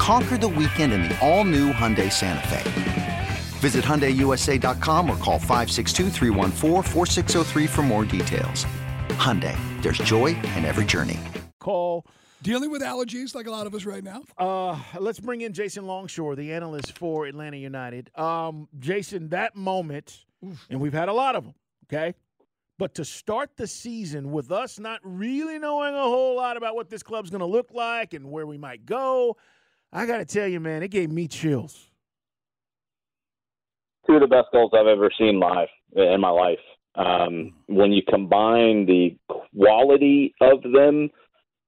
Conquer the weekend in the all new Hyundai Santa Fe. Visit HyundaiUSA.com or call 562 for more details. Hyundai, there's joy in every journey. Call. Dealing with allergies like a lot of us right now. Uh, let's bring in Jason Longshore, the analyst for Atlanta United. Um, Jason, that moment, and we've had a lot of them, okay? But to start the season with us not really knowing a whole lot about what this club's going to look like and where we might go, I got to tell you, man, it gave me chills two of the best goals I've ever seen live in my life. Um, when you combine the quality of them,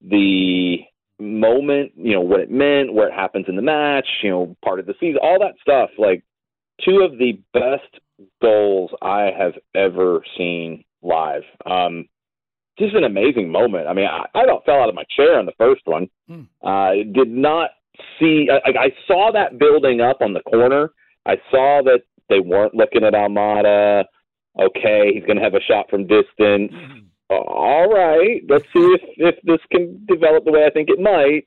the moment, you know, what it meant, where it happens in the match, you know, part of the season, all that stuff, like two of the best goals I have ever seen live. Um, just an amazing moment. I mean, I, I fell out of my chair on the first one. Mm. Uh, did not see. I, I saw that building up on the corner. I saw that they weren't looking at Almada. Okay, he's going to have a shot from distance. Mm-hmm. All right, let's see if if this can develop the way I think it might.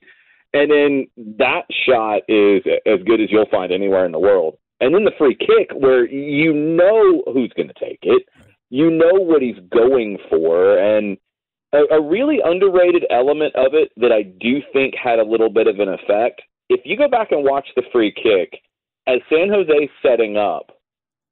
And then that shot is as good as you'll find anywhere in the world. And then the free kick, where you know who's going to take it, you know what he's going for, and a, a really underrated element of it that I do think had a little bit of an effect. If you go back and watch the free kick, as San Jose's setting up,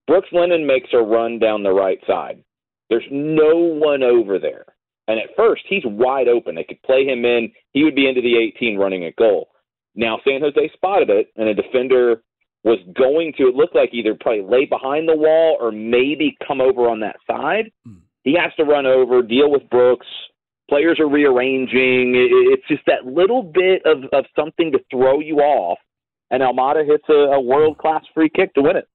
Brooks Lennon makes a run down the right side. There's no one over there. And at first, he's wide open. They could play him in. He would be into the 18 running a goal. Now, San Jose spotted it, and a defender was going to, it looked like either probably lay behind the wall or maybe come over on that side. Mm. He has to run over, deal with Brooks. Players are rearranging. It's just that little bit of, of something to throw you off. And Almada hits a, a world class free kick to win it.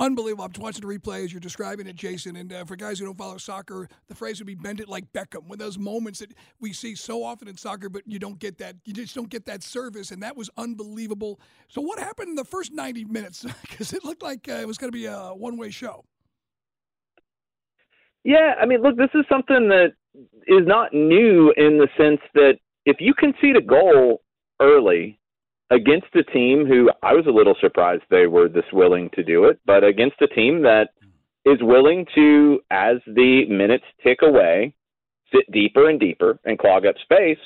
Unbelievable. I'm watching the replay as you're describing it, Jason. And uh, for guys who don't follow soccer, the phrase would be bend it like Beckham. When those moments that we see so often in soccer, but you don't get that, you just don't get that service. And that was unbelievable. So, what happened in the first 90 minutes? Because it looked like uh, it was going to be a one way show. Yeah. I mean, look, this is something that is not new in the sense that if you concede a goal early, against a team who I was a little surprised they were this willing to do it, but against a team that is willing to, as the minutes tick away, sit deeper and deeper and clog up space.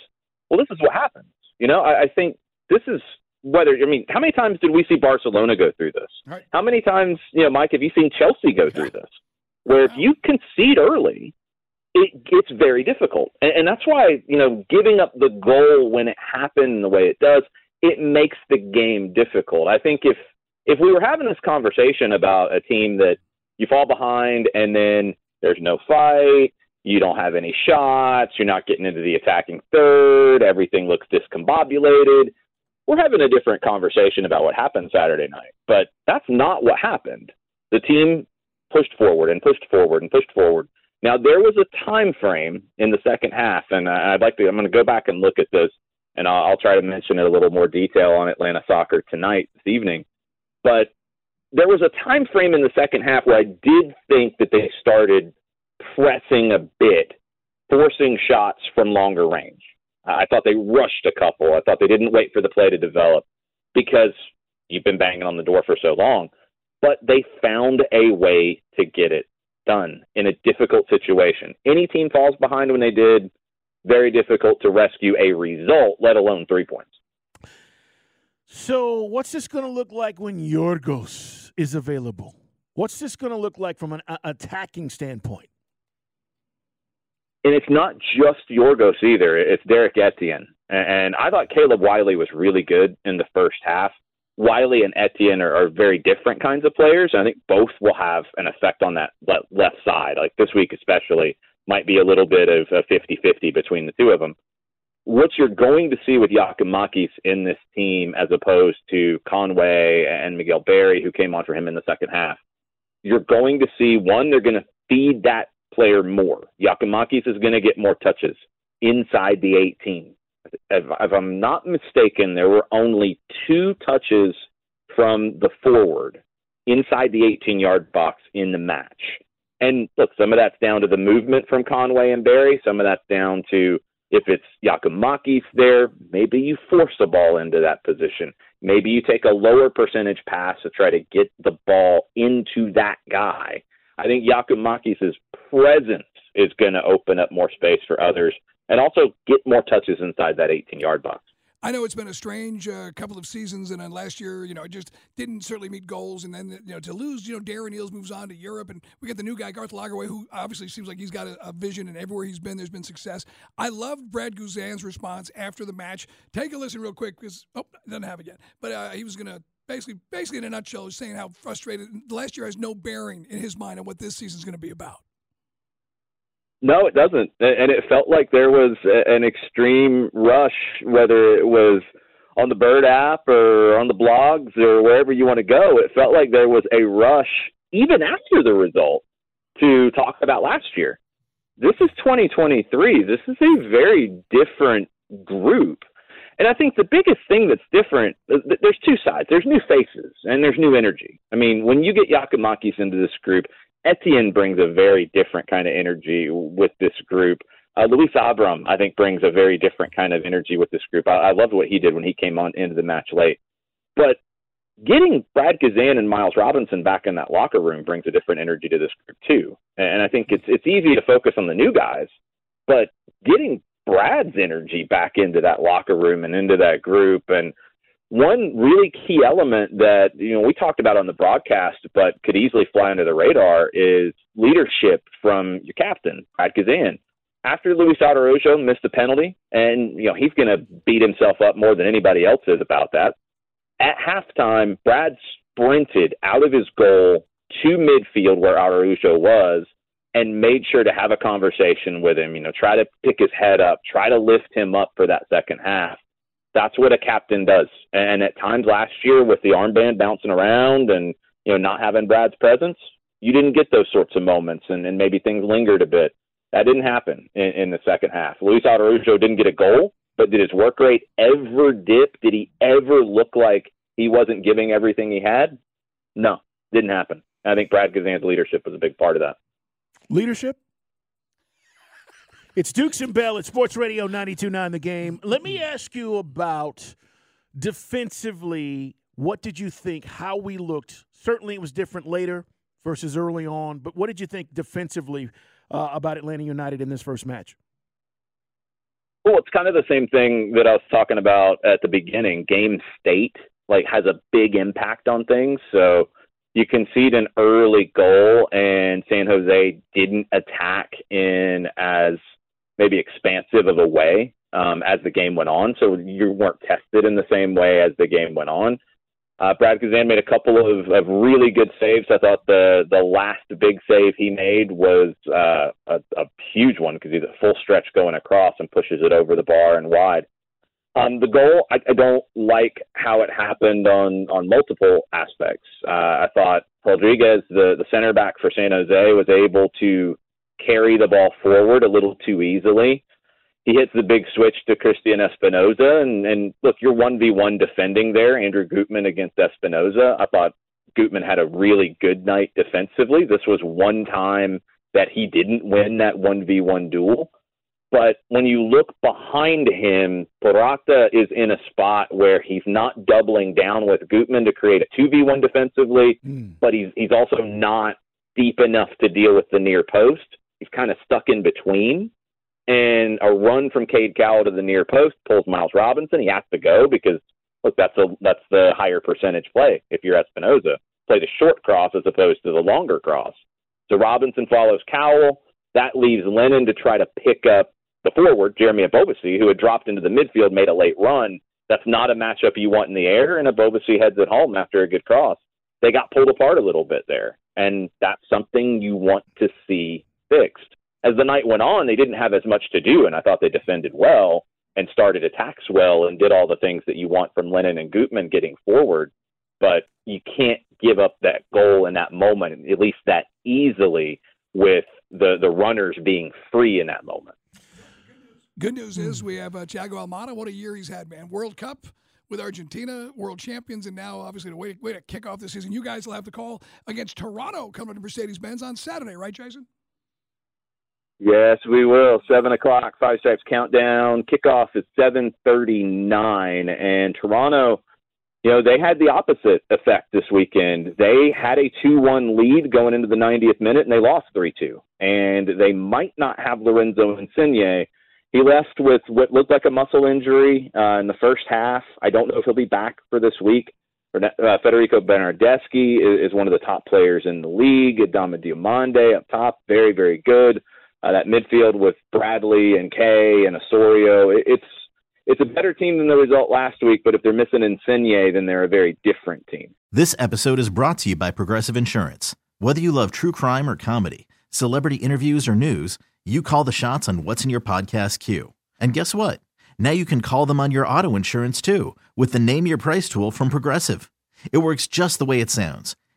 Well, this is what happens. You know, I, I think this is whether I mean, how many times did we see Barcelona go through this? Right. How many times, you know, Mike, have you seen Chelsea go through this? Where if you concede early, it gets very difficult, and, and that's why you know giving up the goal when it happened the way it does it makes the game difficult. I think if if we were having this conversation about a team that you fall behind and then there's no fight, you don't have any shots, you're not getting into the attacking third, everything looks discombobulated. We're having a different conversation about what happened Saturday night. But that's not what happened. The team pushed forward and pushed forward and pushed forward. Now there was a time frame in the second half, and I'd like to. I'm going to go back and look at this and I'll, I'll try to mention it a little more detail on Atlanta soccer tonight this evening. But there was a time frame in the second half where I did think that they started pressing a bit, forcing shots from longer range. Uh, I thought they rushed a couple. I thought they didn't wait for the play to develop because you've been banging on the door for so long. But they found a way to get it done in a difficult situation. Any team falls behind when they did very difficult to rescue a result, let alone three points. So, what's this going to look like when Yorgos is available? What's this going to look like from an uh, attacking standpoint? And it's not just Yorgos either. It's Derrick Etienne. And I thought Caleb Wiley was really good in the first half. Wiley and Etienne are, are very different kinds of players. And I think both will have an effect on that left side. Like this week, especially, might be a little bit of a 50 50 between the two of them. What you're going to see with Giakoumakis in this team, as opposed to Conway and Miguel Berry, who came on for him in the second half, you're going to see one, they're going to feed that player more. Giakoumakis is going to get more touches inside the 18. If, I'm not mistaken, there were only two touches from the forward inside the 18 yard box in the match. And look, some of that's down to the movement from Conway and Berry. Some of that's down to if it's Giakoumakis there, maybe you force the ball into that position. Maybe you take a lower percentage pass to try to get the ball into that guy. I think Giakoumakis' presence is going to open up more space for others and also get more touches inside that 18 yard box. I know it's been a strange uh, couple of seasons, and then last year, you know, it just didn't certainly meet goals. And then, you know, to lose, you know, Darren Eales moves on to Europe, and we get the new guy, Garth Lagerwey, who obviously seems like he's got a, a, vision, and everywhere he's been, there's been success. I loved Brad Guzan's response after the match. Take a listen real quick because oh, doesn't have it yet, but uh, he was going to basically, basically in a nutshell, saying how frustrated last year has no bearing in his mind on what this season's going to be about. No, it doesn't. And it felt like there was an extreme rush, whether it was on the Bird app or on the blogs or wherever you want to go. It felt like there was a rush, even after the result, to talk about last year. This is 2023. This is a very different group. And I think the biggest thing that's different, there's two sides. There's new faces and there's new energy. I mean, when you get Giakoumakis into this group, Etienne brings a very different kind of energy with this group. Uh, Luis Abram, I think, brings a very different kind of energy with this group. I, I loved what he did when he came on into the match late. But getting Brad Guzan and Miles Robinson back in that locker room brings a different energy to this group too. And I think it's it's easy to focus on the new guys, but getting Brad's energy back into that locker room and into that group and one really key element that you know we talked about on the broadcast, but could easily fly under the radar is leadership from your captain, Brad Guzan. After Luis Araujo missed a penalty, and you know he's going to beat himself up more than anybody else is about that. At halftime, Brad sprinted out of his goal to midfield where Araujo was, and made sure to have a conversation with him. You know, try to pick his head up, try to lift him up for that second half that's what a captain does. And at times last year, with the armband bouncing around and you know not having Brad's presence, you didn't get those sorts of moments, and, and maybe things lingered a bit. That didn't happen in, in the second half. Luis Araujo didn't get a goal, but did his work rate ever dip? Did he ever look like he wasn't giving everything he had? No, didn't happen. I think Brad Guzan's leadership was a big part of that. Leadership? It's Dukes and Bell at Sports Radio 92.9 The Game. Let me ask you about defensively. What did you think? How we looked? Certainly, it was different later versus early on. But what did you think defensively uh, about Atlanta United in this first match? Well, it's kind of the same thing that I was talking about at the beginning. Game state like has a big impact on things. So you concede an early goal, and San Jose didn't attack in as maybe expansive of a way um, as the game went on. So you weren't tested in the same way as the game went on. Uh, Brad Guzan made a couple of, of really good saves. I thought the the last big save he made was uh, a, a huge one because he's a full stretch going across and pushes it over the bar and wide. Um, the goal, I, I don't like how it happened on on multiple aspects. Uh, I thought Rodriguez, the the center back for San Jose, was able to carry the ball forward a little too easily. He hits the big switch to Cristian Espinoza, and, and look, you're 1v1 defending there, Andrew Gutman against Espinoza. I thought Gutman had a really good night defensively. This was one time that he didn't win that 1v1 duel. But when you look behind him, Purata is in a spot where he's not doubling down with Gutman to create a 2v1 defensively, mm. but he's he's also not deep enough to deal with the near post he's kind of stuck in between. And a run from Cade Cowell to the near post pulls Miles Robinson. He has to go because look, that's a that's the higher percentage play. If you're Espinoza, play the short cross as opposed to the longer cross. So Robinson follows Cowell. That leaves Lennon to try to pick up the forward, Jeremy Ebobisse, who had dropped into the midfield, made a late run. That's not a matchup you want in the air, and Ebobisse heads it home after a good cross. They got pulled apart a little bit there, and that's something you want to see fixed. As the night went on, they didn't have as much to do, and I thought they defended well and started attacks well and did all the things that you want from Lennon and Gutman getting forward. But you can't give up that goal in that moment, at least that easily, with the the runners being free in that moment. Good news is we have uh, Thiago Almada. What a year he's had, man! World Cup with Argentina, world champions, and now obviously the way, way to kick off the season. You guys will have the call against Toronto coming to Mercedes Benz on Saturday, right, Jason? Yes, we will. Seven o'clock, Five Stripes countdown. Kickoff is seven thirty-nine, and Toronto. You know they had the opposite effect this weekend. They had a two-one lead going into the 90th minute, and they lost three-two. And they might not have Lorenzo Insigne. He left with what looked like a muscle injury uh, in the first half. I don't know if he'll be back for this week. Uh, Federico Bernardeschi is, is one of the top players in the league. Adama Diomande up top, very, very good. Uh, that midfield with Bradley and Kaye and Osorio, it, it's it's a better team than the result last week. But if they're missing Insigne, then they're a very different team. This episode is brought to you by Progressive Insurance. Whether you love true crime or comedy, celebrity interviews or news, you call the shots on what's in your podcast queue. And guess what? Now you can call them on your auto insurance too with the Name Your Price tool from Progressive. It works just the way it sounds.